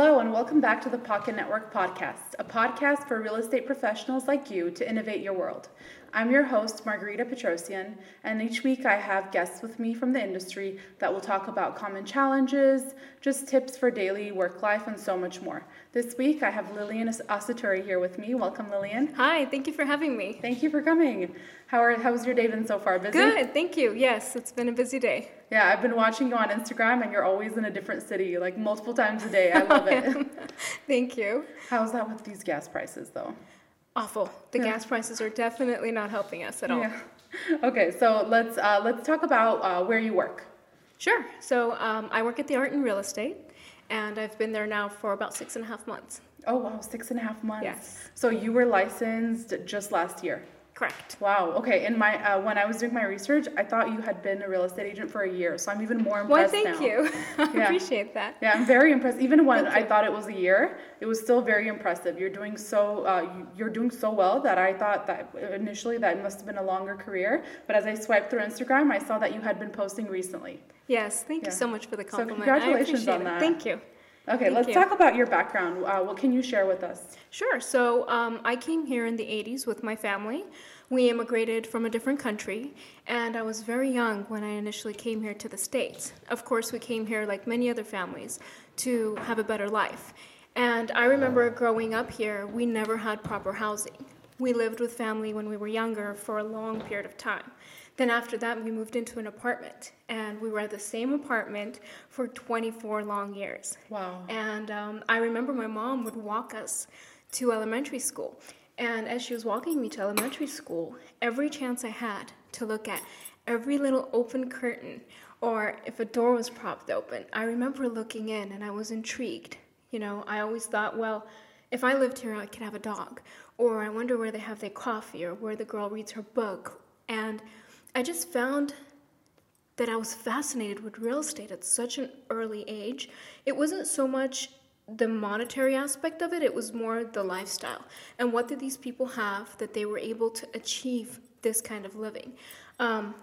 Hello, and welcome back to the Pocket Network Podcast, a podcast for real estate professionals like you to innovate your world. I'm your host, Margarita Petrosian, and each week I have guests with me from the industry that will talk about common challenges, just tips for daily work life, and so much more. This week I have Lilian Asaturi here with me. Welcome, Lilian. Hi, thank you for having me. Thank you for coming. How are how's your day been so far? Busy? Good, thank you. Yes, it's been a busy day. Yeah, I've been watching you on Instagram, and you're always in a different city, like multiple times a day. I love it. thank you. How's that with these gas prices, though? Awful. The yeah. gas prices are definitely not helping us at all. Yeah. Okay, so let's uh, let's talk about uh, where you work. Sure. So um, I work at the Art and Real Estate, and I've been there now for about six and a half months. Oh wow, six and a half months. Yes. So you were licensed just last year. Correct. Wow. Okay. In my uh, when I was doing my research, I thought you had been a real estate agent for a year, so I'm even more impressed. Well, thank now. you. I yeah. appreciate that. Yeah, I'm very impressed. Even when I thought it was a year, it was still very impressive. You're doing so uh, you're doing so well that I thought that initially that must have been a longer career. But as I swiped through Instagram, I saw that you had been posting recently. Yes. Thank yeah. you so much for the compliment. So congratulations on that. It. Thank you. Okay, Thank let's you. talk about your background. Uh, what can you share with us? Sure. So um, I came here in the 80s with my family. We immigrated from a different country, and I was very young when I initially came here to the States. Of course, we came here, like many other families, to have a better life. And I remember growing up here, we never had proper housing. We lived with family when we were younger for a long period of time. Then after that, we moved into an apartment, and we were at the same apartment for 24 long years. Wow. And um, I remember my mom would walk us to elementary school. And as she was walking me to elementary school, every chance I had to look at every little open curtain or if a door was propped open, I remember looking in and I was intrigued. You know, I always thought, well, if I lived here, I could have a dog. Or I wonder where they have their coffee or where the girl reads her book. And I just found that I was fascinated with real estate at such an early age. It wasn't so much the monetary aspect of it, it was more the lifestyle. And what did these people have that they were able to achieve this kind of living? Um,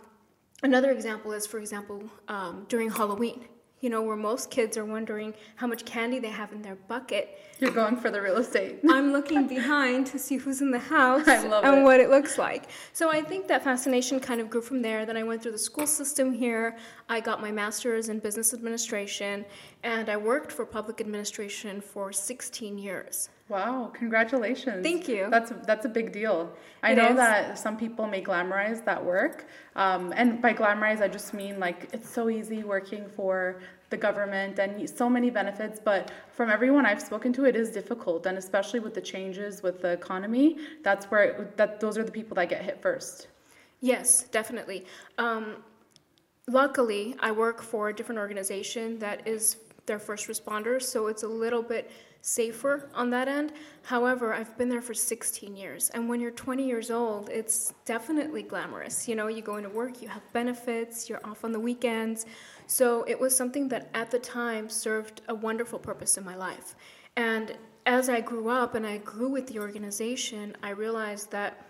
another example is, for example, um, during Halloween you know, where most kids are wondering how much candy they have in their bucket. You're going for the real estate. I'm looking behind to see who's in the house and it. what it looks like. So I think that fascination kind of grew from there. Then I went through the school system here. I got my master's in business administration, and I worked for public administration for 16 years. Wow, congratulations. Thank you. That's that's a big deal. I it know is. that some people may glamorize that work. Um, and by glamorize, I just mean like it's so easy working for the government and so many benefits. But from everyone I've spoken to, it is difficult. And especially with the changes with the economy, that's where, it, that those are the people that get hit first. Yes, definitely. Um, luckily, I work for a different organization that is their first responders, so it's a little bit safer on that end. However, I've been there for 16 years, and when you're 20 years old, it's definitely glamorous. You know, you go into work, you have benefits, you're off on the weekends. So it was something that at the time served a wonderful purpose in my life. And as I grew up and I grew with the organization, I realized that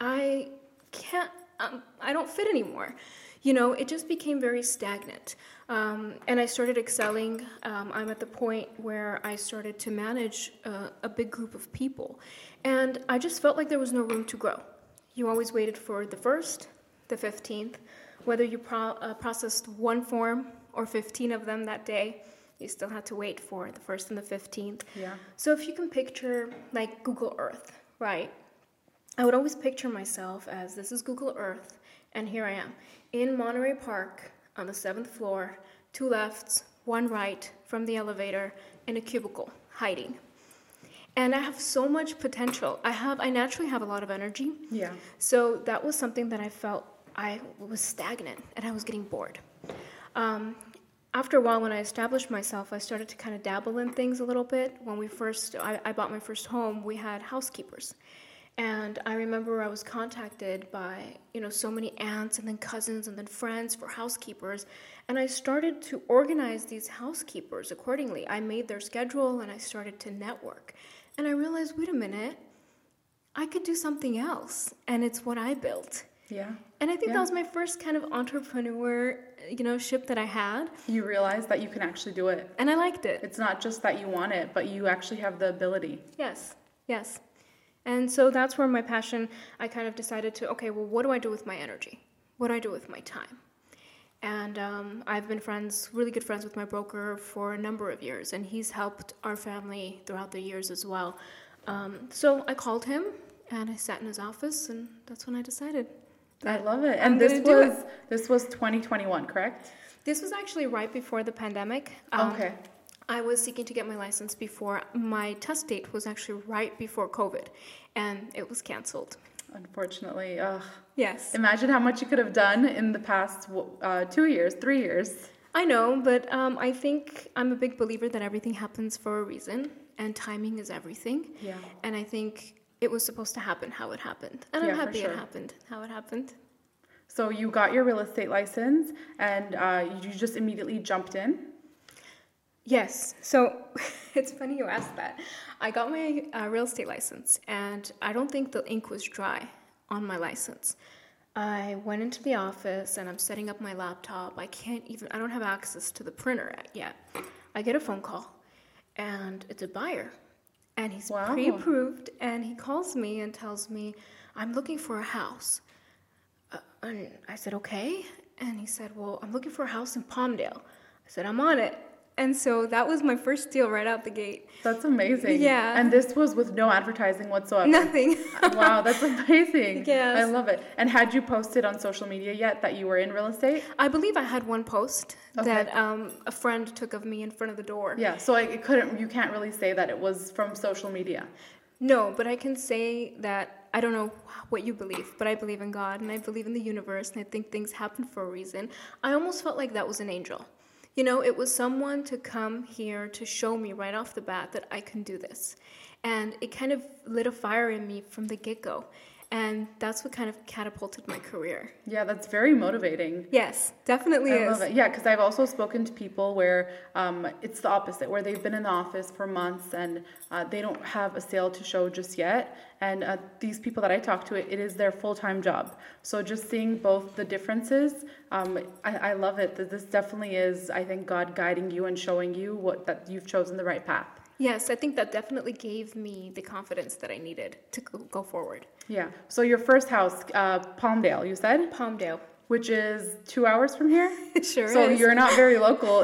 I can't, um, I don't fit anymore you know, it just became very stagnant. Um, and I started excelling. Um, I'm at the point where I started to manage uh, a big group of people. And I just felt like there was no room to grow. You always waited for the first, the 15th, whether you pro- uh, processed one form or 15 of them that day. You still had to wait for the first and the 15th. Yeah. So if you can picture like Google Earth, right? I would always picture myself as this is Google Earth, and here I am in Monterey Park on the seventh floor, two lefts, one right from the elevator, in a cubicle, hiding. And I have so much potential. I have, I naturally have a lot of energy. Yeah. So that was something that I felt I was stagnant and I was getting bored. Um, after a while, when I established myself, I started to kind of dabble in things a little bit. When we first, I, I bought my first home, we had housekeepers. And I remember I was contacted by, you know, so many aunts and then cousins and then friends for housekeepers. And I started to organize these housekeepers accordingly. I made their schedule and I started to network. And I realized, wait a minute, I could do something else. And it's what I built. Yeah. And I think Yeah. that was my first kind of entrepreneur, you know, ship that I had, You realize that you can actually do it. and I liked it. It's not just that you want it, but you actually have the ability. Yes, yes. And so that's where my passion, I kind of decided to, okay, well, what do I do with my energy? What do I do with my time? And um, I've been friends, really good friends with my broker for a number of years, and he's helped our family throughout the years as well. Um, so I called him and I sat in his office, and that's when I decided. I love it. I'm And this do it. was this was 2021, correct? This was actually right before the pandemic. Um, okay. I was seeking to get my license before my test date was actually right before COVID, and it was canceled. Unfortunately, ugh. Yes. Imagine how much you could have done in the past uh, two years, three years. I know, but um, I think I'm a big believer that everything happens for a reason, and timing is everything. Yeah. And I think it was supposed to happen how it happened, and Yeah, I'm happy sure. it happened how it happened. So you got your real estate license, and uh, you just immediately jumped in. Yes. So it's funny you asked that. I got my uh, real estate license, and I don't think the ink was dry on my license. I went into the office and I'm setting up my laptop. I can't even, I don't have access to the printer yet. I get a phone call, and it's a buyer. And he's Wow. pre approved, and he calls me and tells me, I'm looking for a house. Uh, and I said, okay. And he said, well, I'm looking for a house in Palmdale. I said, I'm on it. And so that was my first deal right out the gate. That's amazing. Yeah. And this was with no advertising whatsoever. Nothing. wow, that's amazing. Yes. I love it. And had you posted on social media yet that you were in real estate? I believe I had one post Okay. that um, a friend took of me in front of the door. Yeah. So I it couldn't. You can't really say that it was from social media. No, but I can say that I don't know what you believe, but I believe in God and I believe in the universe and I think things happen for a reason. I almost felt like that was an angel. You know, it was someone to come here to show me right off the bat that I can do this. And it kind of lit a fire in me from the get go. And that's what kind of catapulted my career. Yeah, that's very motivating. Yes, definitely I is. love it. Yeah, because I've also spoken to people where um, it's the opposite, where they've been in the office for months and uh, they don't have a sale to show just yet. And uh, these people that I talk to, it, it is their full time job. So just seeing both the differences, um, I, I love it. That this definitely is, I think, God guiding you and showing you what that you've chosen the right path. Yes, I think that definitely gave me the confidence that I needed to go forward. Yeah. So your first house, uh, Palmdale, you said, Palmdale. which is two hours from here. Sure So is. you're not very local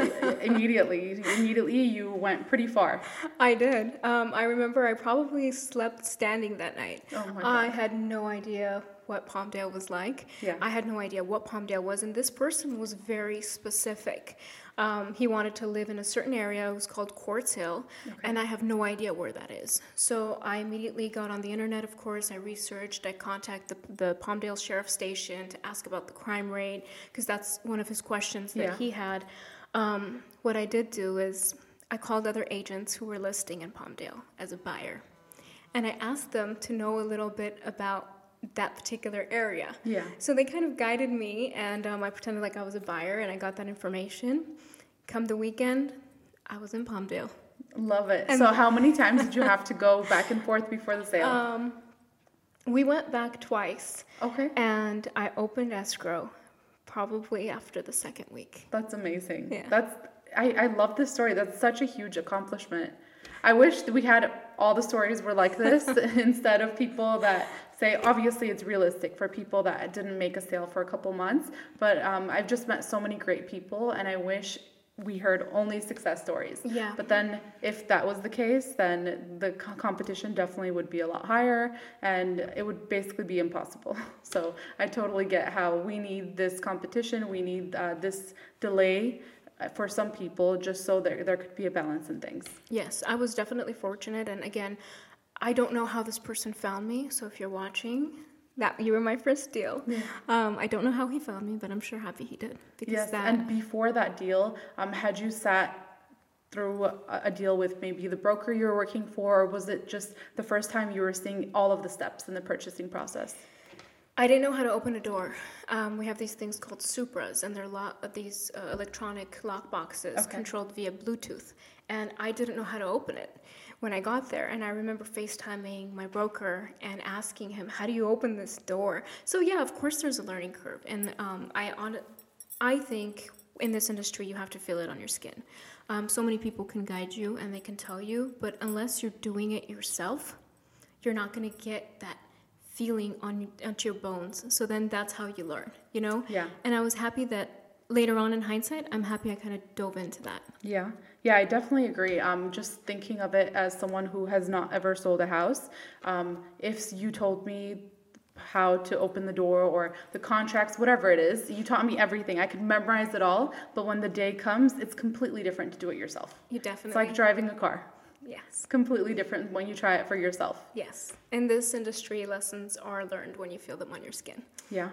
immediately. Immediately, you went pretty far. I did. Um, I remember I probably slept standing that night. Oh my God. I had no idea what Palmdale was like. Yeah. I had no idea what Palmdale was, and this person was very specific. Um, he wanted to live in a certain area. It was called Quartz Hill, and I have no idea where that is. So I immediately got on the internet. Of course, I researched. I contacted the, the Palmdale Sheriff Station to ask about the crime rate because that's one of his questions that Yeah. he had. Um, what I did do is I called other agents who were listing in Palmdale as a buyer, and I asked them to know a little bit about that particular area. Yeah. So they kind of guided me, and um, I pretended like I was a buyer, and I got that information. Come the weekend, I was in Palmdale. Love it. so how many times did you have to go back and forth before the sale? Um, we went back twice, okay. and I opened escrow probably after the second week. That's amazing. Yeah. That's I, I love this story. That's such a huge accomplishment. I wish that we had all the stories were like this instead of people that say obviously it's realistic for people that didn't make a sale for a couple months. But um, I've just met so many great people, and I wish we heard only success stories. Yeah. But then if that was the case, then the co- competition definitely would be a lot higher, and it would basically be impossible. So I totally get how we need this competition. We need uh, this delay uh, for some people, just so there there could be a balance in things. Yes, I was definitely fortunate. And again, I don't know how this person found me. So if you're watching, that you were my first deal. Yeah. Um, I don't know how he found me, but I'm sure happy he did because Yes, that. and before that deal, um, had you sat through a, a deal with maybe the broker you were working for, or was it just the first time you were seeing all of the steps in the purchasing process? I didn't know how to open a door. Um, we have these things called Supras, and they're lo- these uh, electronic lock boxes Okay. controlled via Bluetooth. And I didn't know how to open it. When I got there. And I remember FaceTiming my broker and asking him, "How do you open this door?" So yeah, of course, there's a learning curve, and um, I on, I think in this industry you have to feel it on your skin. Um, so many people can guide you and they can tell you, but unless you're doing it yourself, you're not going to get that feeling on onto your bones. So then that's how you learn, you know? Yeah. And I was happy that later on in hindsight, I'm happy I kind of dove into that. Yeah. Yeah, I definitely agree. Um, just thinking of it as someone who has not ever sold a house, um, if you told me how to open the door or the contracts, whatever it is, you taught me everything. I could memorize it all, but when the day comes, it's completely different to do it yourself. You definitely. It's like driving a car. yes. It's completely different when you try it for yourself. Yes. In this industry, lessons are learned when you feel them on your skin. Yeah.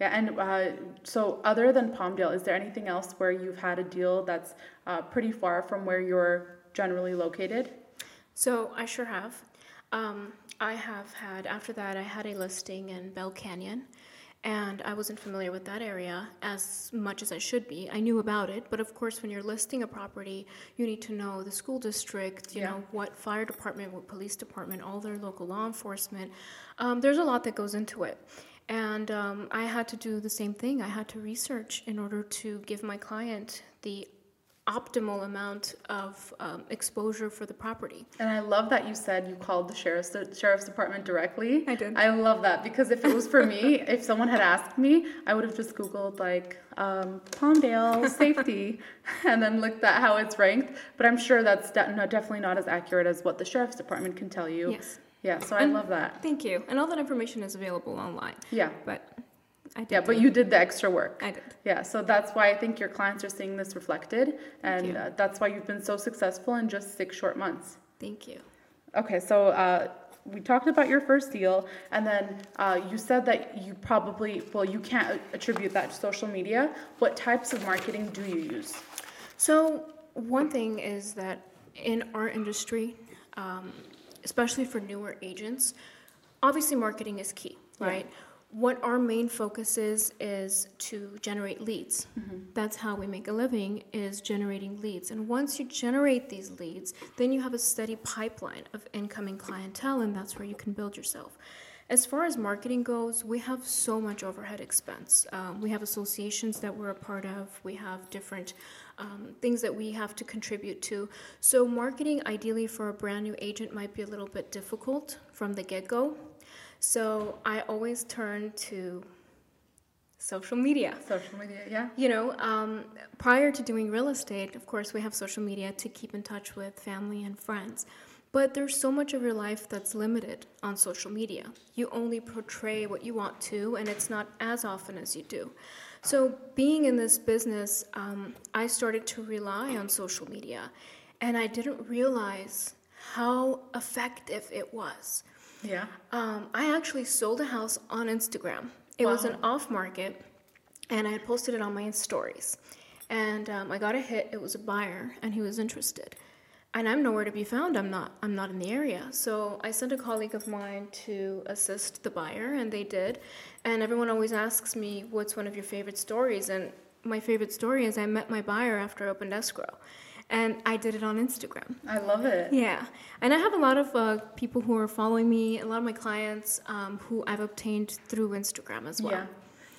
Yeah, and uh, so other than Palmdale, is there anything else where you've had a deal that's uh, pretty far from where you're generally located? So I sure have. Um, I have had, after that, I had a listing in Bell Canyon, and I wasn't familiar with that area as much as I should be. I knew about it, but of course, when you're listing a property, you need to know the school district, you Yeah. know, what fire department, what police department, all their local law enforcement. Um, there's a lot that goes into it. And um, I had to do the same thing. I had to research in order to give my client the optimal amount of um, exposure for the property. And I love that you said you called the sheriff's the sheriff's department directly. I did. I love that because if it was for me, if someone had asked me, I would have just googled like um, Palmdale safety and then looked at how it's ranked. But I'm sure that's de- no, definitely not as accurate as what the sheriff's department can tell you. Yes. Yeah. So I And- love that. Thank you. And all that information is available online. Yeah. But I did. Yeah. But you did the extra work. I did. Yeah, so that's why I think your clients are seeing this reflected, and you. uh, that's why you've been so successful in just six short months. Thank you. Okay, so uh, we talked about your first deal, and then uh, you said that you probably, well, you can't attribute that to social media. What types of marketing do you use? So, one thing is that in our industry, um, especially for newer agents, obviously marketing is key, Yeah. right? What our main focus is is to generate leads. Mm-hmm. That's how we make a living is generating leads. And once you generate these leads, then you have a steady pipeline of incoming clientele and that's where you can build yourself. As far as marketing goes, we have so much overhead expense. Um, we have associations that we're a part of. We have different um, things that we have to contribute to. So, marketing ideally for a brand new agent might be a little bit difficult from the get go. So, I always turn to social media. Social media, yeah? You know, um, prior to doing real estate, of course, we have social media to keep in touch with family and friends. But there's so much of your life that's limited on social media. You only portray what you want to, and it's not as often as you do. So, being in this business, um, I started to rely on social media, and I didn't realize how effective it was. Yeah. Um, I actually sold a house on Instagram. It was an off market, and I had posted it on my stories. And um, I got a hit. It was a buyer, and he was interested. And I'm nowhere to be found. I'm not. I'm not in the area. So I sent a colleague of mine to assist the buyer, and they did. And everyone always asks me, "What's one of your favorite stories?" And my favorite story is I met my buyer after I opened escrow, and I did it on Instagram. I love it. Yeah, and I have a lot of uh, people who are following me, a lot of my clients um, who I've obtained through Instagram as well. Yeah.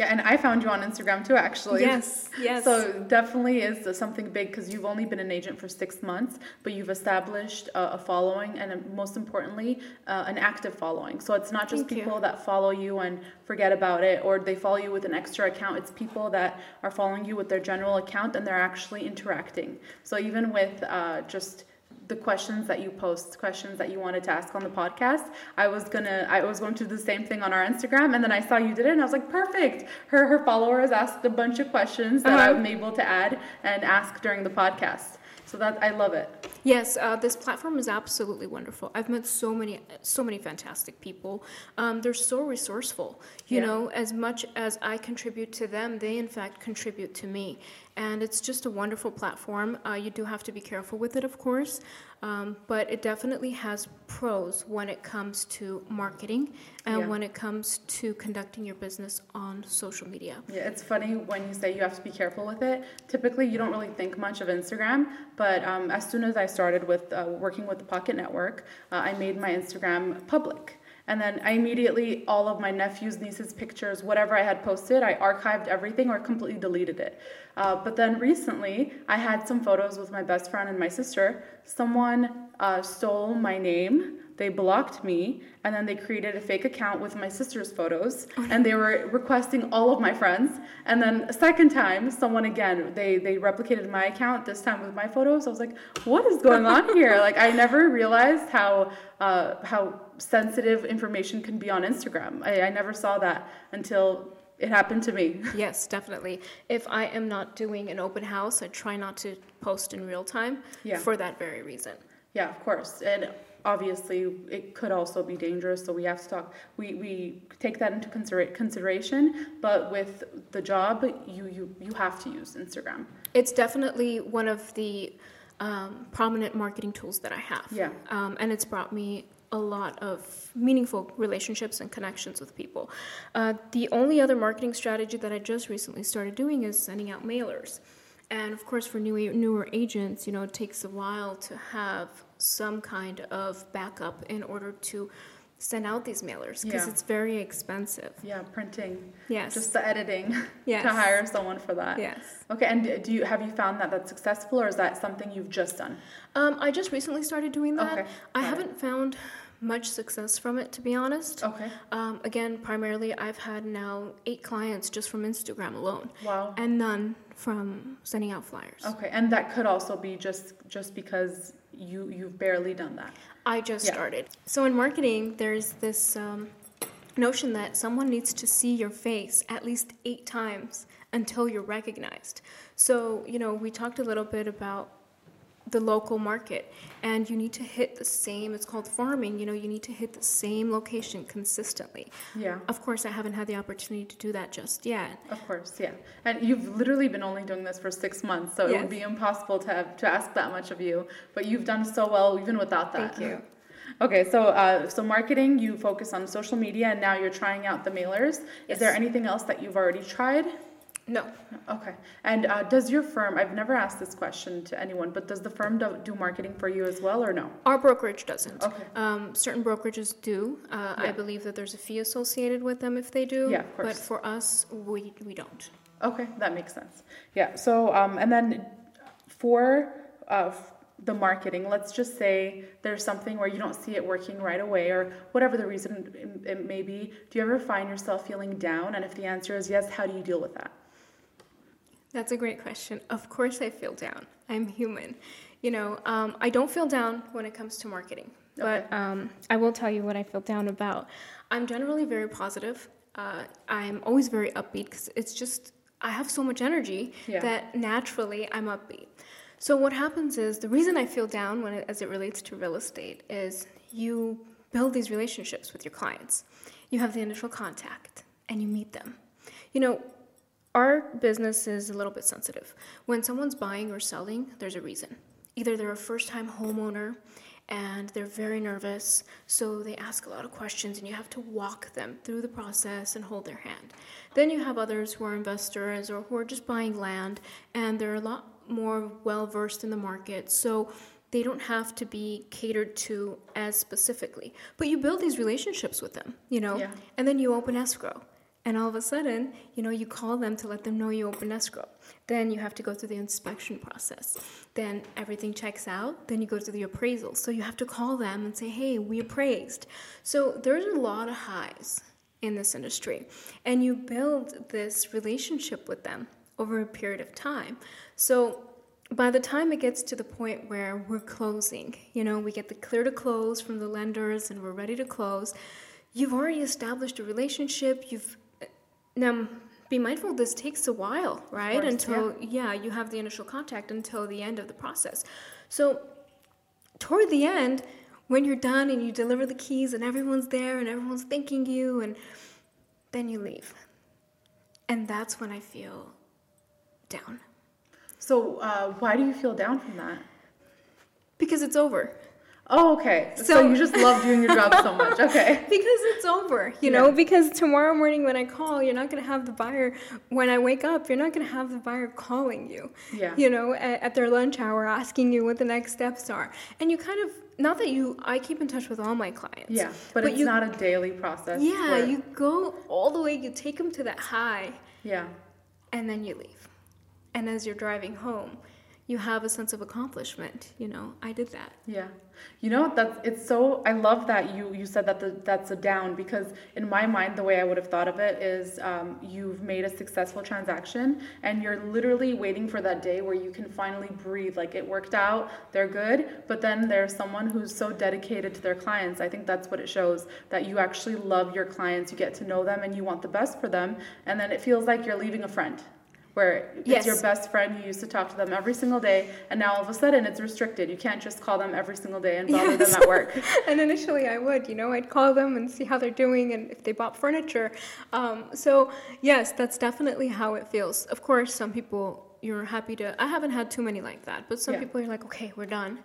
Yeah, and I found you on Instagram too, actually. Yes, yes. So definitely is something big because you've only been an agent for six months, but you've established a, a following and uh, most importantly, uh, an active following. So it's not just Thank you. people that follow you and forget about it, or they follow you with an extra account. It's people that are following you with their general account and they're actually interacting. So even with uh, just the questions that you post, questions that you wanted to ask on the podcast. I was gonna, I was going to do the same thing on our Instagram, and then I saw you did it, and I was like, perfect. Her her followers asked a bunch of questions that Uh-huh. I'm able to add and ask during the podcast. So that I love it. Yes, uh, this platform is absolutely wonderful. I've met so many, so many fantastic people. Um, they're so resourceful. You Yeah. know, as much as I contribute to them, they in fact contribute to me, and it's just a wonderful platform. Uh, you do have to be careful with it, of course. Um, but it definitely has pros when it comes to marketing and Yeah. when it comes to conducting your business on social media. Yeah, it's funny when you say you have to be careful with it. Typically, you don't really think much of Instagram, but um, as soon as I started with uh, working with the Pocket Network, uh, I made my Instagram public. And then I immediately, all of my nephews, nieces' pictures, whatever I had posted, I archived everything or completely deleted it. Uh, but then recently, I had some photos with my best friend and my sister. Someone uh, stole my name. They blocked me and then they created a fake account with my sister's photos and they were requesting all of my friends. And then a second time someone again they they replicated my account this time with my photos. I was like what is going on here? Like i never realized how uh, how sensitive information can be on instagram I, I never saw that until it happened to me Yes, definitely. If I am not doing an open house, I try not to post in real time Yeah. for that very reason. Yeah, of course. And obviously, it could also be dangerous. So we have to talk. We, we take that into considera- consideration. But with the job, you, you, you have to use Instagram. It's definitely one of the um, prominent marketing tools that I have. Yeah. Um, and it's brought me a lot of meaningful relationships and connections with people. Uh, the only other marketing strategy that I just recently started doing is sending out mailers. And of course, for new, newer agents, you know, it takes a while to have some kind of backup in order to send out these mailers because Yeah. it's very expensive. Yeah, printing. Yes. Just the editing Yes. to hire someone for that. yes. Okay, and do you have you found that that's successful, or is that something you've just done? Um, I just recently started doing that. Okay, I got haven't found much success from it, to be honest. Okay. Um, again, primarily, I've had now eight clients just from Instagram alone, Wow. and none from sending out flyers. Okay, and that could also be just just because you you've barely done that. I just Yeah. started. So in marketing, there's this um, notion that someone needs to see your face at least eight times until you're recognized. So you know, we talked a little bit about the local market and you need to hit the same it's called farming you know you need to hit the same location consistently Yeah. of course i haven't had the opportunity to do that just yet Of course, yeah. And you've literally been only doing this for six months, so it would be impossible to have, to ask that much of you. But you've done so well even without that. Thank you. Okay, so uh, so marketing, you focus on social media, and now you're trying out the mailers. Is there anything else that you've already tried? No Okay. And uh, does your firm? I've never asked this question to anyone, but does the firm do, do marketing for you as well, or no? our brokerage doesn't Okay. um, certain brokerages do uh, i believe that there's a fee associated with them if they do Yeah, of course. but for us we, we don't Okay, that makes sense. Yeah. So, um, and then for uh, the marketing, let's just say there's something where you don't see it working right away, or whatever the reason it may be. Do you ever find yourself feeling down? And if the answer is yes, how do you deal with that? That's a great question. Of course, I feel down. I'm human. You know, um, I don't feel down when it comes to marketing, but um, I will tell you what I feel down about. I'm generally very positive. Uh, I'm always very upbeat because it's just, I have so much energy Yeah. that naturally I'm upbeat. So, what happens is the reason I feel down when it, as it relates to real estate is you build these relationships with your clients. You have the initial contact and you meet them. You know, our business is a little bit sensitive. When someone's buying or selling, there's a reason. Either they're a first time homeowner and they're very nervous, so they ask a lot of questions and you have to walk them through the process and hold their hand. Then you have others who are investors or who are just buying land and they're a lot more well versed in the market, so they don't have to be catered to as specifically. But you build these relationships with them, you know, Yeah. and then you open escrow. And all of a sudden, you know, you call them to let them know you open escrow. Then you have to go through the inspection process. Then everything checks out. Then you go through the appraisal. So you have to call them and say, hey, we appraised. So there's a lot of highs in this industry. And you build this relationship with them over a period of time. So by the time it gets to the point where we're closing, you know, we get the clear to close from the lenders and we're ready to close, you've already established a relationship. You've now be mindful this takes a while, right? course, until yeah. you have the initial contact until the end of the process. So toward the end, when you're done and you deliver the keys and everyone's there and everyone's thanking you and then you leave. And that's when I feel down. So, uh, why do you feel down from that? Because it's over. Oh, okay. So, So- you just love doing your job so much. Okay. Because it's over, you know. Because tomorrow morning when I call, you're not gonna have the buyer. When I wake up, you're not gonna have the buyer calling you. Yeah. You know, at, at their lunch hour, asking you what the next steps are, and you kind of not that you. I keep in touch with all my clients. Yeah, but, it's you, not a daily process. Yeah, where- you go all the way. You take them to that high, Yeah. and then you leave. And as you're driving home, you have a sense of accomplishment. You know, I did that. Yeah. You know, that's it's so I love that you you said that the, that's a down because in my mind the way I would have thought of it is um, you've made a successful transaction and you're literally waiting for that day where you can finally breathe like it worked out, they're good, but then there's someone who's so dedicated to their clients. I think that's what it shows that you actually love your clients, you get to know them and you want the best for them and then it feels like you're leaving a friend where it's Yes. your best friend you used to talk to them every single day and now all of a sudden it's restricted you can't just call them every single day and bother Yes. them at work and initially I would, you know, I'd call them and see how they're doing and if they bought furniture. Um, so, yes, that's definitely how it feels. Of course, some people you're happy to, I haven't had too many like that, but some Yeah. people are like, okay, we're done.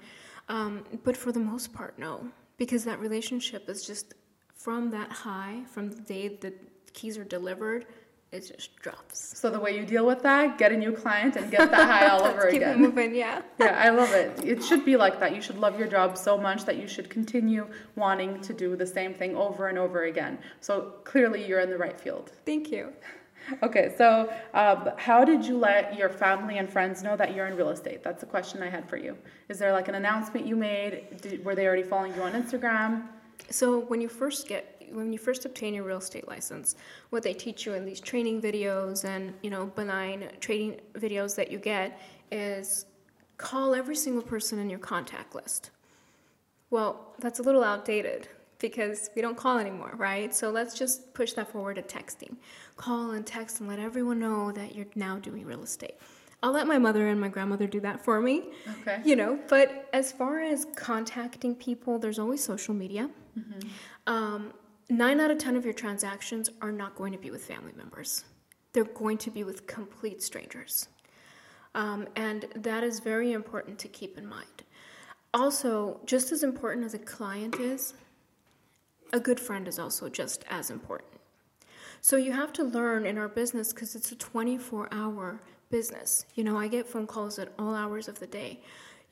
Um, but for the most part, no, because that relationship is just from that high, from the day the keys are delivered, it just drops. so the way you deal with that get a new client and get that high all over keep it moving, yeah. yeah i love it. It should be like that. You should love your job so much that you should continue wanting to do the same thing over and over again. So clearly you're in the right field. Thank you. okay so um, how did you let your family and friends know that you're in real estate? That's a question i had for you. Is there like an announcement you made? Did, were they already following you on instagram? So when you first get when you first obtain your real estate license, what they teach you in these training videos and you know benign trading videos that you get is call every single person in your contact list. Well, that's a little outdated because we don't call anymore, right? So let's just push that forward to texting. Call and text and let everyone know that you're now doing real estate. I'll let my mother and my grandmother do that for me. okay You know, but as far as contacting people, there's always social media. Um, nine out of 10 of your transactions are not going to be with family members, they're going to be with complete strangers. Um, and that is very important to keep in mind. Also, just as important as a client is, a good friend is also just as important. So you have to learn in our business because it's a 24 hour business. You know, I get phone calls at all hours of the day.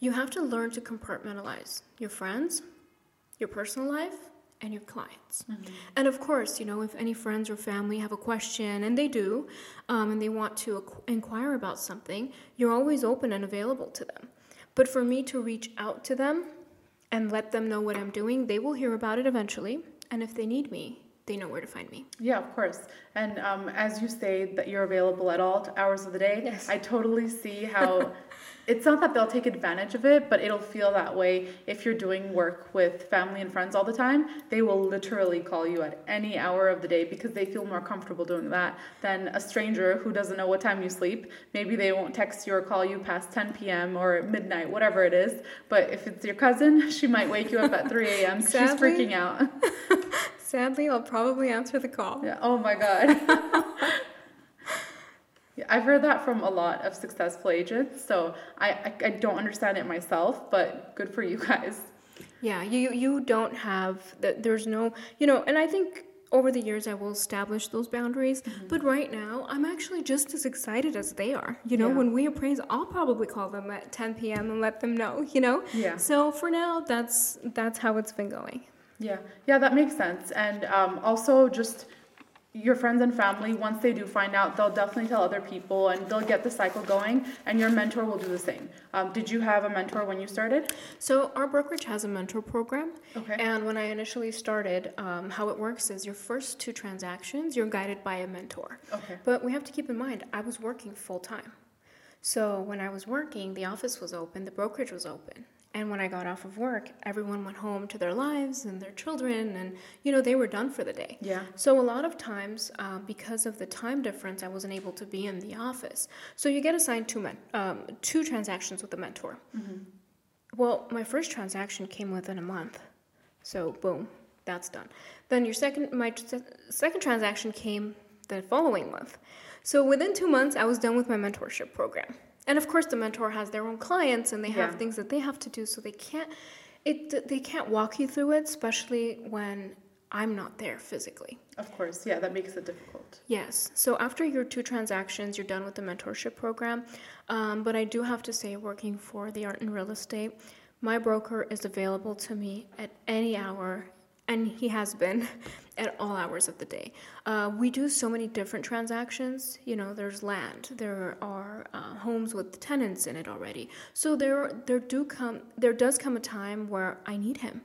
You have to learn to compartmentalize your friends, your personal life, and your clients. And of course, you know, if any friends or family have a question, and they do, um, and they want to inquire about something, you're always open and available to them. But for me to reach out to them and let them know what I'm doing, they will hear about it eventually. And if they need me, they know where to find me. Yeah, of course. And um, as you say that you're available at all hours of the day, Yes. I totally see how it's not that they'll take advantage of it, but it'll feel that way if you're doing work with family and friends all the time. They will literally call you at any hour of the day because they feel more comfortable doing that than a stranger who doesn't know what time you sleep. Maybe they won't text you or call you past 10 p.m. or midnight, whatever it is. But if it's your cousin, she might wake you up at 3 a.m. She's freaking out. Sadly, I'll probably answer the call. Yeah. Oh my God. yeah, I've heard that from a lot of successful agents, so I, I, I don't understand it myself, but good for you guys. Yeah, you you don't have that. There's no, you know, and I think over the years I will establish those boundaries. But right now, I'm actually just as excited as they are. You know, Yeah. when we appraise, I'll probably call them at 10 p.m. and let them know. You know. Yeah. So for now, that's that's how it's been going. Yeah, yeah, that makes sense. And um, also, just your friends and family, once they do find out, they'll definitely tell other people and they'll get the cycle going, and your mentor will do the same. Um, did you have a mentor when you started? So our brokerage has a mentor program. Okay. And when I initially started, um, how it works is your first two transactions, you're guided by a mentor. Okay. But we have to keep in mind, I was working full time. So when I was working, the office was open, the brokerage was open. And when I got off of work, everyone went home to their lives and their children, and you know, they were done for the day. Yeah. So a lot of times, uh, because of the time difference, I wasn't able to be in the office. So you get assigned two men, um, two transactions with a mentor. Well, my first transaction came within a month, so boom, that's done. Then your second, my t- second transaction came the following month. So within two months, I was done with my mentorship program. And of course the mentor has their own clients and they have Yeah. things that they have to do so they can't it they can't walk you through it especially when i'm not there physically Of course, yeah, that makes it difficult. yes so after your two transactions you're done with the mentorship program um, but i do have to say working for the art and real estate my broker is available to me at any hour and he has been at all hours of the day. Uh, we do so many different transactions. You know, there's land, there are uh, homes with tenants in it already. So there, there do come, there does come a time where I need him,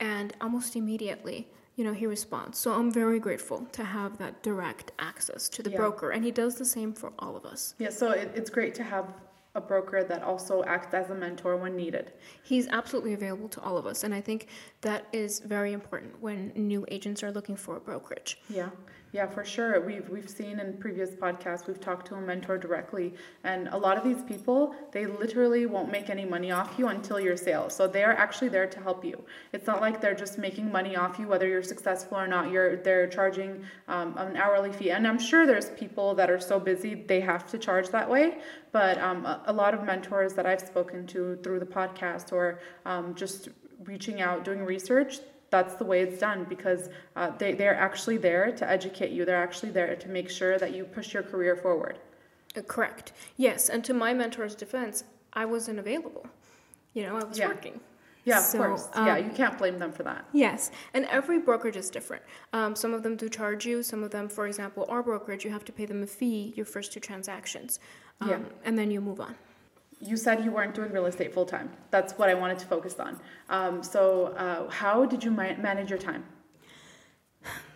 and almost immediately, you know, he responds. So I'm very grateful to have that direct access to the Yeah. broker, and he does the same for all of us. Yeah, so it, it's great to have a broker that also acts as a mentor when needed. He's absolutely available to all of us, and I think that is very important when new agents are looking for a brokerage. Yeah, yeah, for sure. We've we've seen in previous podcasts we've talked to a mentor directly, and a lot of these people they literally won't make any money off you until your sale. So they are actually there to help you. It's not like they're just making money off you whether you're successful or not. You're they're charging um, an hourly fee, and I'm sure there's people that are so busy they have to charge that way. But um, a, a lot of mentors that I've spoken to through the podcast or um, just reaching out, doing research, that's the way it's done because uh, they, they're actually there to educate you. They're actually there to make sure that you push your career forward. Uh, correct. Yes, and to my mentor's defense, I wasn't available. You know, I was Yeah. working. Yeah, So, of course. yeah, um, you can't blame them for that. Yes, and every brokerage is different. Um, some of them do charge you. Some of them, for example, our brokerage, you have to pay them a fee your first two transactions, um, Yeah. and then you move on. You said you weren't doing real estate full time. That's what I wanted to focus on. Um, so, uh, how did you ma- manage your time?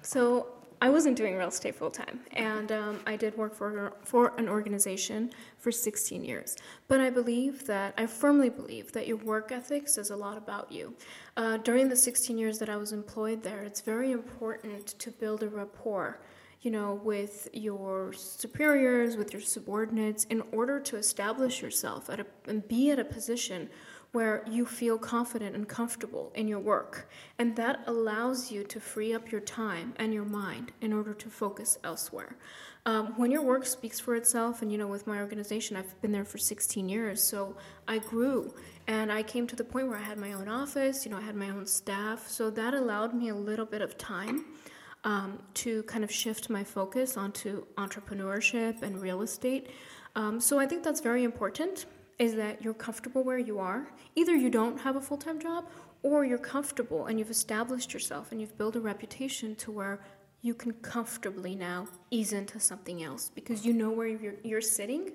So I wasn't doing real estate full time, and um, I did work for for an organization for 16 years. But I believe that I firmly believe that your work ethic says a lot about you. Uh, during the 16 years that I was employed there, it's very important to build a rapport. You know, with your superiors, with your subordinates, in order to establish yourself at a, and be at a position where you feel confident and comfortable in your work. And that allows you to free up your time and your mind in order to focus elsewhere. Um, when your work speaks for itself, and you know, with my organization, I've been there for 16 years, so I grew and I came to the point where I had my own office, you know, I had my own staff, so that allowed me a little bit of time. Um, to kind of shift my focus onto entrepreneurship and real estate. Um, so I think that's very important is that you're comfortable where you are. Either you don't have a full time job or you're comfortable and you've established yourself and you've built a reputation to where you can comfortably now ease into something else because you know where you're, you're sitting.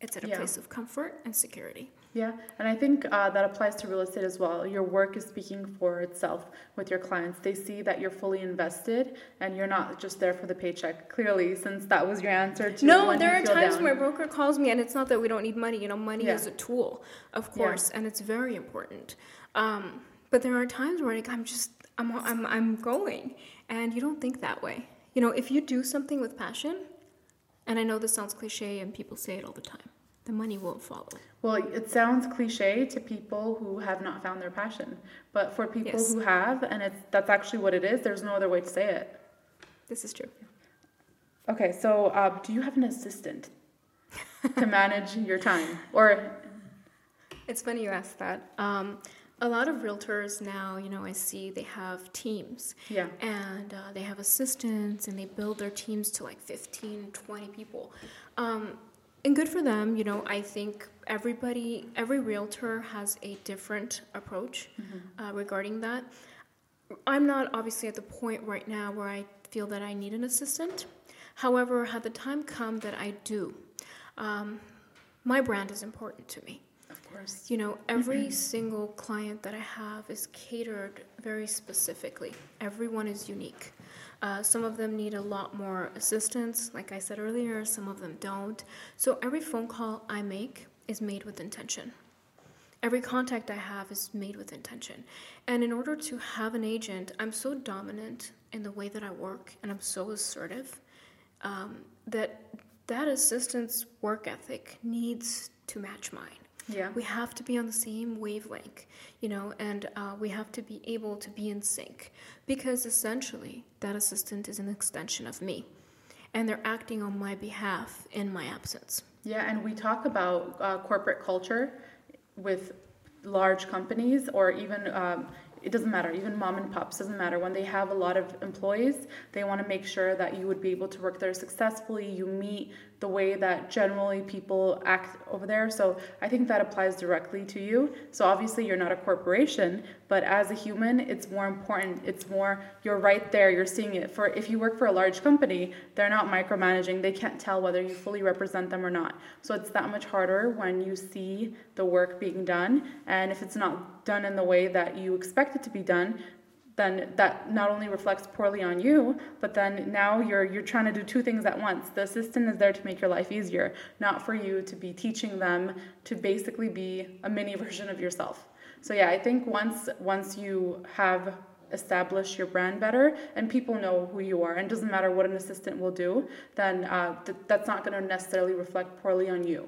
It's at a Yeah. place of comfort and security. Yeah, and I think uh, that applies to real estate as well. Your work is speaking for itself with your clients. They see that you're fully invested and you're not just there for the paycheck. Clearly, since that was your answer to No, there are times down. where a broker calls me, and it's not that we don't need money. You know, money Yeah. is a tool, of Yeah. course, and it's very important. Um, but there are times where like, I'm just, I'm, I'm, I'm going, and you don't think that way. You know, if you do something with passion, and I know this sounds cliche, and people say it all the time, the money won't follow. Well, it sounds cliche to people who have not found their passion, but for people Yes. who have, and it's that's actually what it is. There's no other way to say it. This is true. Okay, so uh, do you have an assistant to manage your time, or It's funny you asked that. Um, a lot of realtors now, you know, I see they have teams. yeah, and uh, they have assistants and they build their teams to like 15 20 people um, and good for them you know i think everybody every realtor has a different approach uh, regarding that i'm not obviously at the point right now where i feel that i need an assistant however had the time come that i do um, my brand is important to me of course. you know, every single client that I have is catered very specifically. Everyone is unique. Uh, some of them need a lot more assistance, like I said earlier, some of them don't. So every phone call I make is made with intention. Every contact I have is made with intention. And in order to have an agent, I'm so dominant in the way that I work and I'm so assertive um, that that assistant's work ethic needs to match mine. Yeah, We have to be on the same wavelength, you know, and uh, we have to be able to be in sync because essentially that assistant is an extension of me and they're acting on my behalf in my absence. Yeah, and we talk about uh, corporate culture with large companies or even um, it doesn't matter even mom and pops doesn't matter when they have a lot of employees they want to make sure that you would be able to work there successfully you meet the way that generally people act over there. So i think that applies directly to you. So obviously you're not a corporation but as a human it's more important. It's more you're right there. You're seeing it. For if you work for a large company they're not micromanaging. They can't tell whether you fully represent them or not. So it's that much harder when you see the work being done. And if it's not done in the way that you expect it to be done then that not only reflects poorly on you, but then now you're you're trying to do two things at once. The assistant is there to make your life easier, not for you to be teaching them to basically be a mini version of yourself. So yeah, I think once once you have established your brand better and people know who you are and doesn't matter what an assistant will do then uh, th- that's not going to necessarily reflect poorly on you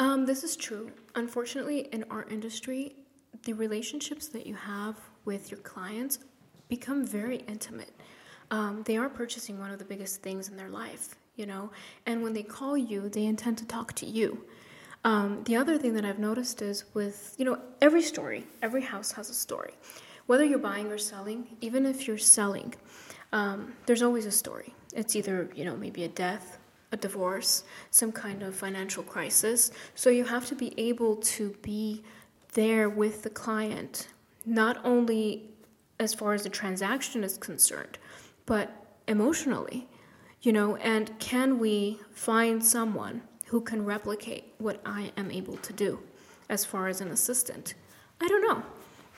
um, this is true unfortunately in our industry the relationships that you have with your clients become very intimate. Um, they are purchasing one of the biggest things in their life, you know, and when they call you, they intend to talk to you. Um, the other thing that I've noticed is with, you know, every story, every house has a story. Whether you're buying or selling, even if you're selling, um, there's always a story. It's either, you know, maybe a death, a divorce, some kind of financial crisis. So you have to be able to be there with the client not only as far as the transaction is concerned, but emotionally, you know, and can we find someone who can replicate what I am able to do as far as an assistant? I don't know.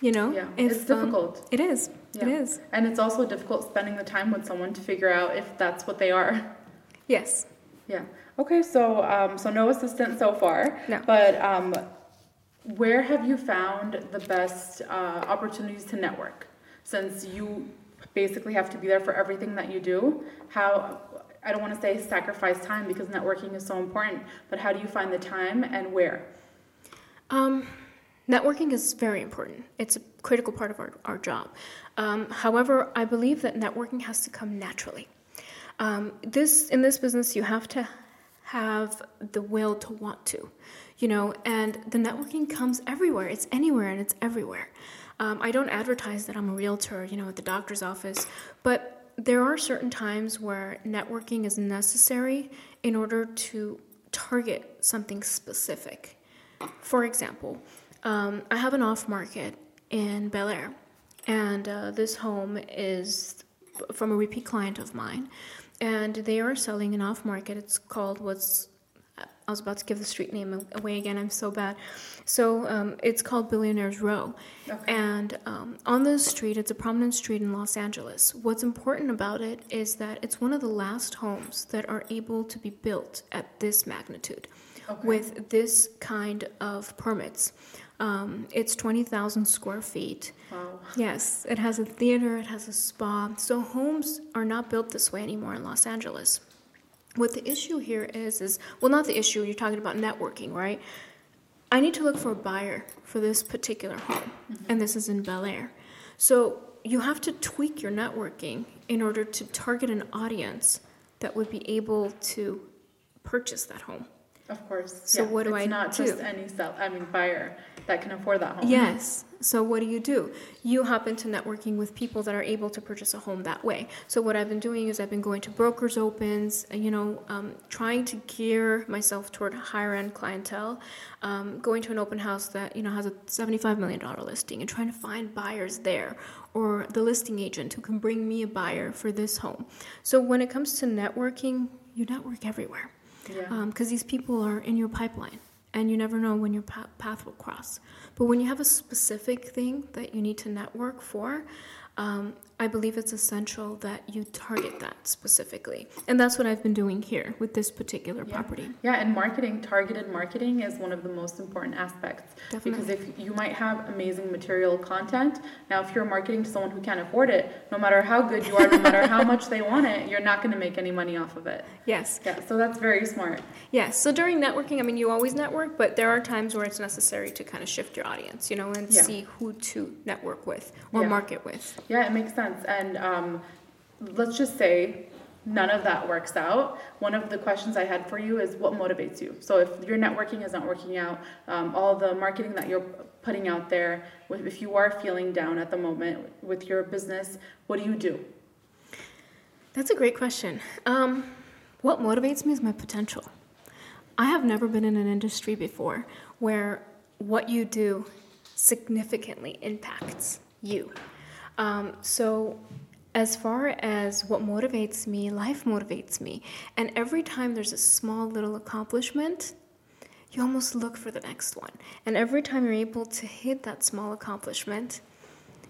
You know, yeah, if, it's difficult. Um, it is. Yeah. It is. And it's also difficult spending the time with someone to figure out if that's what they are. Yes. Yeah. Okay. So, um, so no assistant so far. No. But um, where have you found the best uh, opportunities to network? Since you basically have to be there for everything that you do, how I don't want to say sacrifice time because networking is so important, but how do you find the time and where? Um, networking is very important. It's a critical part of our, our job. Um, however, I believe that networking has to come naturally. Um, this in this business, you have to have the will to want to you know, and the networking comes everywhere. It's anywhere and it's everywhere. Um, I don't advertise that I'm a realtor, you know, at the doctor's office, but there are certain times where networking is necessary in order to target something specific. For example, um, I have an off market in Bel Air, and uh, this home is from a repeat client of mine, and they are selling an off market. It's called what's I was about to give the street name away again. I'm so bad. So um, it's called Billionaires Row, okay. and um, on this street, it's a prominent street in Los Angeles. What's important about it is that it's one of the last homes that are able to be built at this magnitude, okay. with this kind of permits. Um, it's 20,000 square feet. Wow. Yes, it has a theater, it has a spa. So homes are not built this way anymore in Los Angeles what the issue here is is well not the issue you're talking about networking right? I need to look for a buyer for this particular home mm-hmm. and this is in bel air. So you have to tweak your networking in order to target an audience that would be able to purchase that home of course so yeah. what do it's i not do? just any sell i mean buyer that can afford that home. Yes. So what do you do? You hop into networking with people that are able to purchase a home that way. So what I've been doing is I've been going to brokers opens, you know, um, trying to gear myself toward higher end clientele, um, going to an open house that you know has a seventy-five million dollar listing and trying to find buyers there, or the listing agent who can bring me a buyer for this home. So when it comes to networking, you network everywhere because yeah. um, these people are in your pipeline and you never know when your path will cross. But when you have a specific thing that you need to network for, um, I believe it's essential that you target that specifically. And that's what I've been doing here with this particular yeah. property. Yeah, and marketing, targeted marketing is one of the most important aspects. Definitely. Because if you might have amazing material content, now if you're marketing to someone who can't afford it, no matter how good you are, no matter how much they want it, you're not going to make any money off of it. Yes. Yeah, so that's very smart. Yes. So during networking, I mean, you always network, but there are times where it's necessary to kind of shift your audience, you know, and yeah. see who to network with or yeah. market with. Yeah, it makes sense. And um, let's just say none of that works out, one of the questions I had for you is what motivates you? So if your networking is not working out, um, all the marketing that you're putting out there, if you are feeling down at the moment with your business, what do you do? That's a great question. Um, what motivates me is my potential. I have never been in an industry before where what you do significantly impacts you. Um, so, as far as what motivates me, life motivates me. And every time there's a small little accomplishment, you almost look for the next one. And every time you're able to hit that small accomplishment,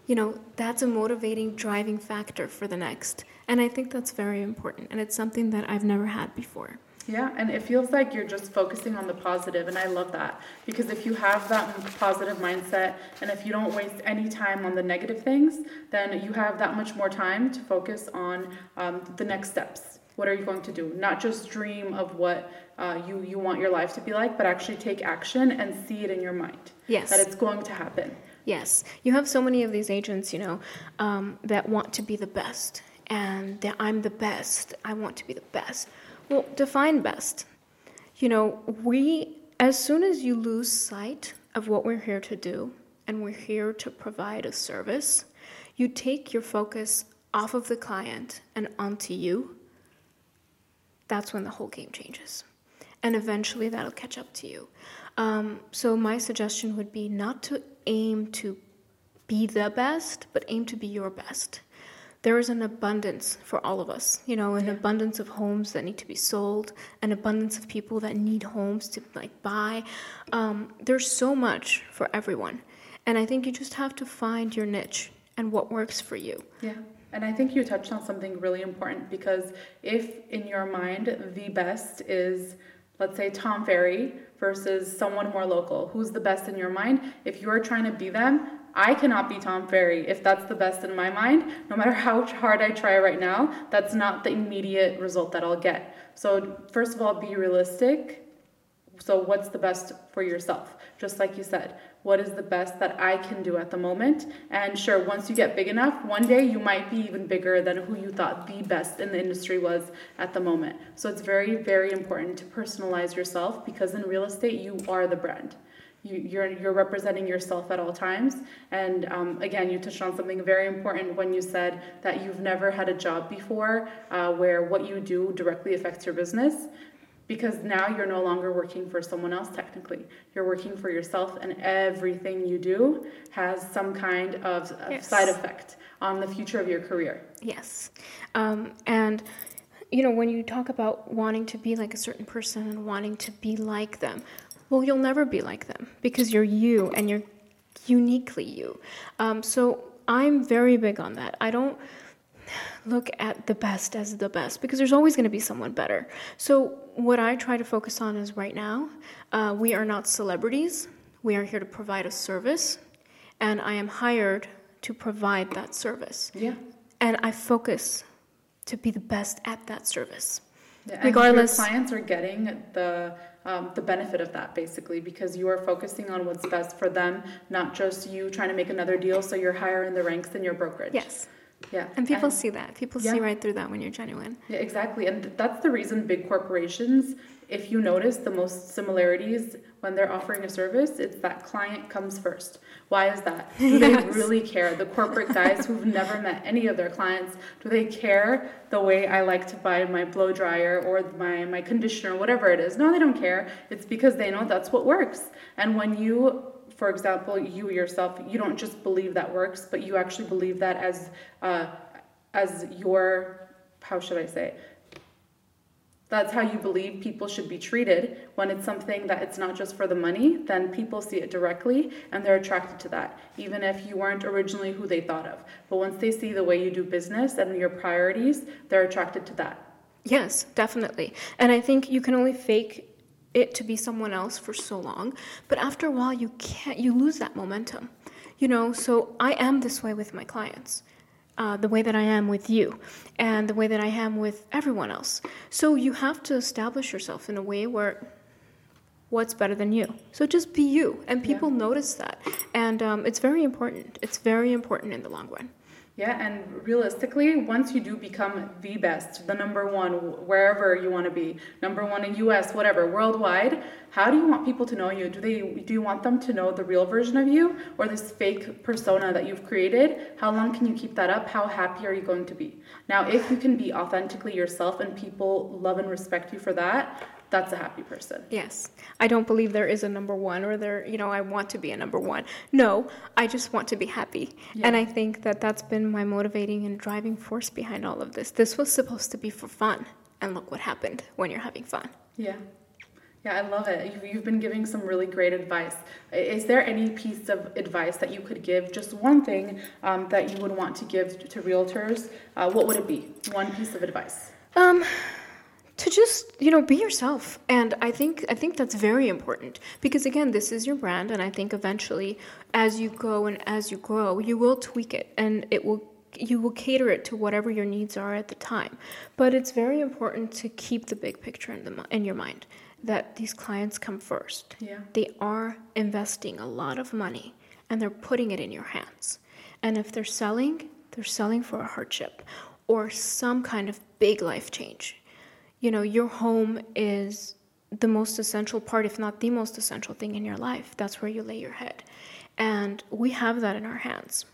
you know, that's a motivating driving factor for the next. And I think that's very important. And it's something that I've never had before. Yeah, and it feels like you're just focusing on the positive, and I love that because if you have that positive mindset and if you don't waste any time on the negative things, then you have that much more time to focus on um, the next steps. What are you going to do? Not just dream of what uh, you you want your life to be like, but actually take action and see it in your mind. Yes, that it's going to happen. Yes, you have so many of these agents, you know, um, that want to be the best, and that I'm the best. I want to be the best well, define best. You know, we, as soon as you lose sight of what we're here to do and we're here to provide a service, you take your focus off of the client and onto you. That's when the whole game changes. And eventually that'll catch up to you. Um, so, my suggestion would be not to aim to be the best, but aim to be your best there is an abundance for all of us. You know, an yeah. abundance of homes that need to be sold, an abundance of people that need homes to like buy. Um, there's so much for everyone, and I think you just have to find your niche and what works for you. Yeah. And I think you touched on something really important because if in your mind the best is, let's say, Tom Ferry versus someone more local, who's the best in your mind? If you're trying to be them, I cannot be Tom Ferry if that's the best in my mind. No matter how hard I try right now, that's not the immediate result that I'll get. So, first of all, be realistic. So, what's the best for yourself? Just like you said, what is the best that I can do at the moment? And sure, once you get big enough, one day you might be even bigger than who you thought the best in the industry was at the moment. So, it's very, very important to personalize yourself because in real estate, you are the brand you, you're you're representing yourself at all times. And um, again, you touched on something very important when you said that you've never had a job before uh, where what you do directly affects your business. Because now you're no longer working for someone else, technically. You're working for yourself, and everything you do has some kind of, of yes. side effect on the future of your career. Yes. Um, and you know, when you talk about wanting to be like a certain person and wanting to be like them, well, you'll never be like them because you're you and you're uniquely you. Um, so I'm very big on that. I don't look at the best as the best because there's always going to be someone better. So, what I try to focus on is right now, uh, we are not celebrities. We are here to provide a service, and I am hired to provide that service. Yeah. And I focus to be the best at that service. Yeah, Regardless, clients are getting the um, the benefit of that basically because you are focusing on what's best for them, not just you trying to make another deal so you're higher in the ranks than your brokerage. Yes. Yeah. And people and, see that. People yeah. see right through that when you're genuine. Yeah, exactly. And that's the reason big corporations, if you notice the most similarities when they're offering a service, it's that client comes first. Why is that? Do they really care? The corporate guys who've never met any of their clients, do they care the way I like to buy my blow dryer or my, my conditioner, whatever it is? No, they don't care. It's because they know that's what works. And when you for example, you yourself, you don't just believe that works, but you actually believe that as uh, as your how should I say? That's how you believe people should be treated when it's something that it's not just for the money, then people see it directly and they're attracted to that, even if you weren't originally who they thought of. But once they see the way you do business and your priorities, they're attracted to that. Yes, definitely. And I think you can only fake it to be someone else for so long but after a while you can't you lose that momentum you know so i am this way with my clients uh, the way that i am with you and the way that i am with everyone else. So you have to establish yourself in a way where what's better than you. So just be you. And people yeah. notice that. And um, it's very important. It's very important in the long run Yeah, and realistically, once you do become the best, the number one, wherever you want to be, number one in US, whatever, worldwide, how do you want people to know you? Do they do you want them to know the real version of you or this fake persona that you've created? How long can you keep that up? How happy are you going to be? Now, if you can be authentically yourself and people love and respect you for that, that's a happy person. Yes. I don't believe there is a number one or there, you know, I want to be a number one. No, I just want to be happy. Yeah. And I think that that's been my motivating and driving force behind all of this. This was supposed to be for fun. And look what happened when you're having fun. Yeah. Yeah, I love it. You've, you've been giving some really great advice. Is there any piece of advice that you could give, just one thing um, that you would want to give to realtors? Uh, what would it be? One piece of advice. Um, to just you know be yourself. And i think i think that's very important. Because again this is your brand and i think eventually as you go and as you grow you will tweak it and it will you will cater it to whatever your needs are at the time. But it's very important to keep the big picture in the in your mind that these clients come first. Yeah. They are investing a lot of money and they're putting it in your hands. And if they're selling they're selling for a hardship or some kind of big life change you know, your home is the most essential part, if not the most essential thing in your life. That's where you lay your head. And we have that in our hands.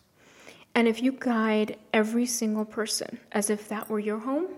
And if you guide every single person as if that were your home,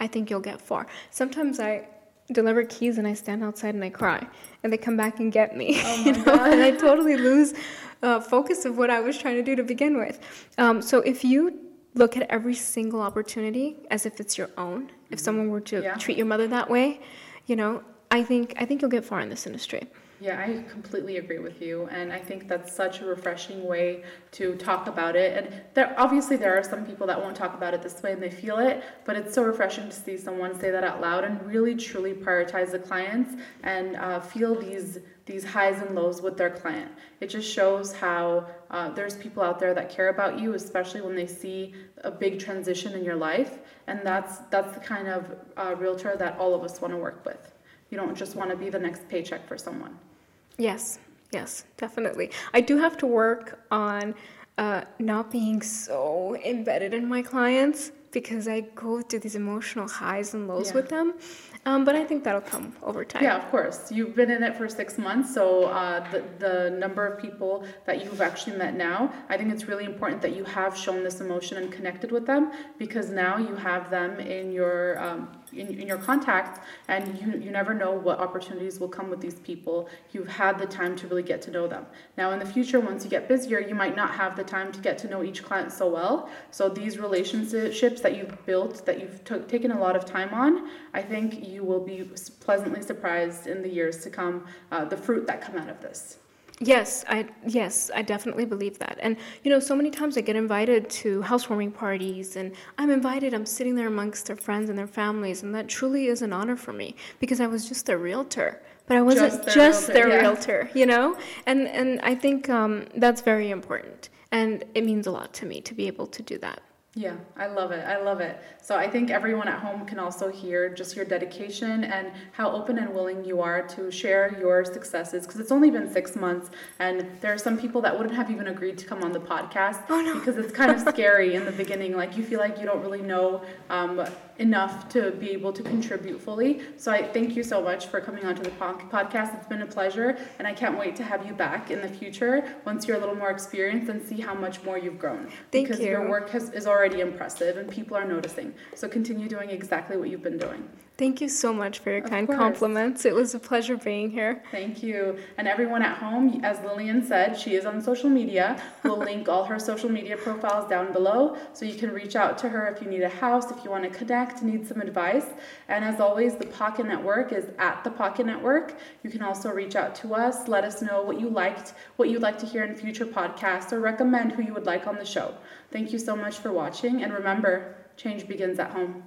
I think you'll get far. Sometimes I deliver keys and I stand outside and I cry, and they come back and get me. Oh you know? God. and I totally lose uh, focus of what I was trying to do to begin with. Um, so if you look at every single opportunity as if it's your own. If someone were to yeah. treat your mother that way, you know, I think I think you'll get far in this industry. Yeah, I completely agree with you, and I think that's such a refreshing way to talk about it. And there, obviously, there are some people that won't talk about it this way, and they feel it. But it's so refreshing to see someone say that out loud and really, truly prioritize the clients and uh, feel these these highs and lows with their client. It just shows how uh, there's people out there that care about you, especially when they see a big transition in your life, and that's that's the kind of uh, realtor that all of us want to work with. You don't just want to be the next paycheck for someone. Yes, yes, definitely. I do have to work on uh, not being so embedded in my clients because I go through these emotional highs and lows yeah. with them. Um, but I think that'll come over time. Yeah, of course. You've been in it for six months, so uh, the, the number of people that you've actually met now, I think it's really important that you have shown this emotion and connected with them because now you have them in your um, in, in your contacts and you, you never know what opportunities will come with these people. You've had the time to really get to know them. Now in the future once you get busier you might not have the time to get to know each client so well. So these relationships that you've built that you've t- taken a lot of time on i think you will be pleasantly surprised in the years to come uh, the fruit that come out of this Yes, I yes, I definitely believe that. And you know, so many times I get invited to housewarming parties and I'm invited, I'm sitting there amongst their friends and their families and that truly is an honor for me because I was just their realtor. But I wasn't just their, just realtor, their yeah. realtor, you know? And and I think um, that's very important. And it means a lot to me to be able to do that. Yeah, I love it. I love it. So I think everyone at home can also hear just your dedication and how open and willing you are to share your successes because it's only been six months and there are some people that wouldn't have even agreed to come on the podcast oh, no. because it's kind of scary in the beginning. Like you feel like you don't really know um, enough to be able to contribute fully. So I thank you so much for coming onto the podcast. It's been a pleasure, and I can't wait to have you back in the future once you're a little more experienced and see how much more you've grown. Thank because you. your work has, is already impressive, and people are noticing. So continue doing exactly what you've been doing. Thank you so much for your of kind course. compliments. It was a pleasure being here. Thank you. And everyone at home, as Lilian said, she is on social media. We'll link all her social media profiles down below so you can reach out to her if you need a house, if you want to connect, need some advice. And as always, the Pocket Network is at the Pocket Network. You can also reach out to us, let us know what you liked, what you'd like to hear in future podcasts, or recommend who you would like on the show. Thank you so much for watching. And remember, change begins at home.